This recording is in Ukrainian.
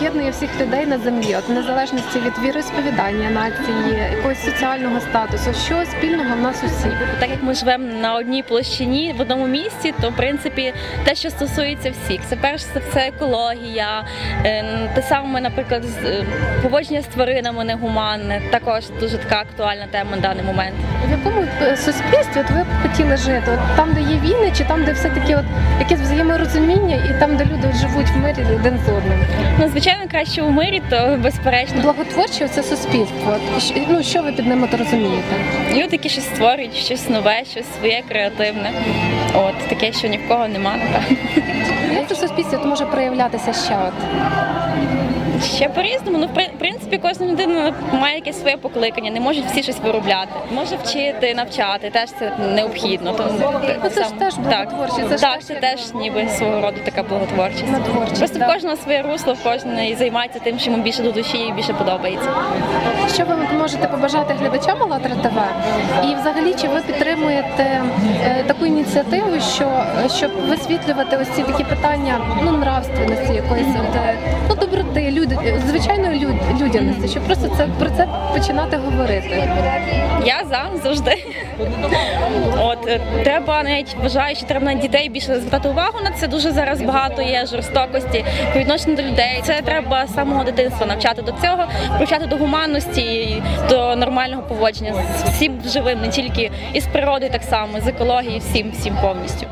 об'єднує всіх людей на землі, от незалежності від віросповідання нації, якогось соціального статусу, що спільного в нас усіх. Так як ми живемо на одній площині в одному місці, то в принципі те, що стосується всіх, це перш за все екологія, е, те саме, наприклад, е, поводження з тваринами негуманне, також дуже така актуальна тема на даний момент. В якому е, суспільстві от ви б хотіли жити? От там, де є війни, чи там, де все таки от якесь взаєморозуміння, і там, де люди живуть в мирі один з одним? Ну, звичайно, краще у мирі, то безперечно. Благотворче це суспільство. Ну що ви під ним от розумієте? Люди, які щось створюють, щось нове, щось своє креативне. От таке, що ні в кого нема, напевно. Як це суспільство може проявлятися ще? От? Ще по-різному. Ну, в принципі, кожна людина має якесь своє покликання, не можуть всі щось виробляти. Може вчити, навчати, теж це необхідно. Тому Ну, це ж теж благотворчість, це ж так, це теж ніби свого роду така благотворчість. Просто в кожного своє русло, в кожної займається тим, що йому більше до душі і більше подобається. Що ви можете побажати глядачам «АЛЛАТРА ТВ? І взагалі, чи ви підтримуєте е, таку ініціативу, що щоб висвітлювати ось ці такі питання ну нравственності, якоїсь от, е, ну доброти, люди звичайної люд, людяності, щоб просто це про це починати говорити? Я за завжди. От е, треба навіть вважаю, що треба на дітей більше звертати увагу на це. Дуже зараз багато є жорстокості по відношенню до людей. Це треба з самого дитинства навчати до цього, привчати до гуманності, до нормального поводження з всім живим, не тільки із природою, так само з екологією, всім, всім повністю.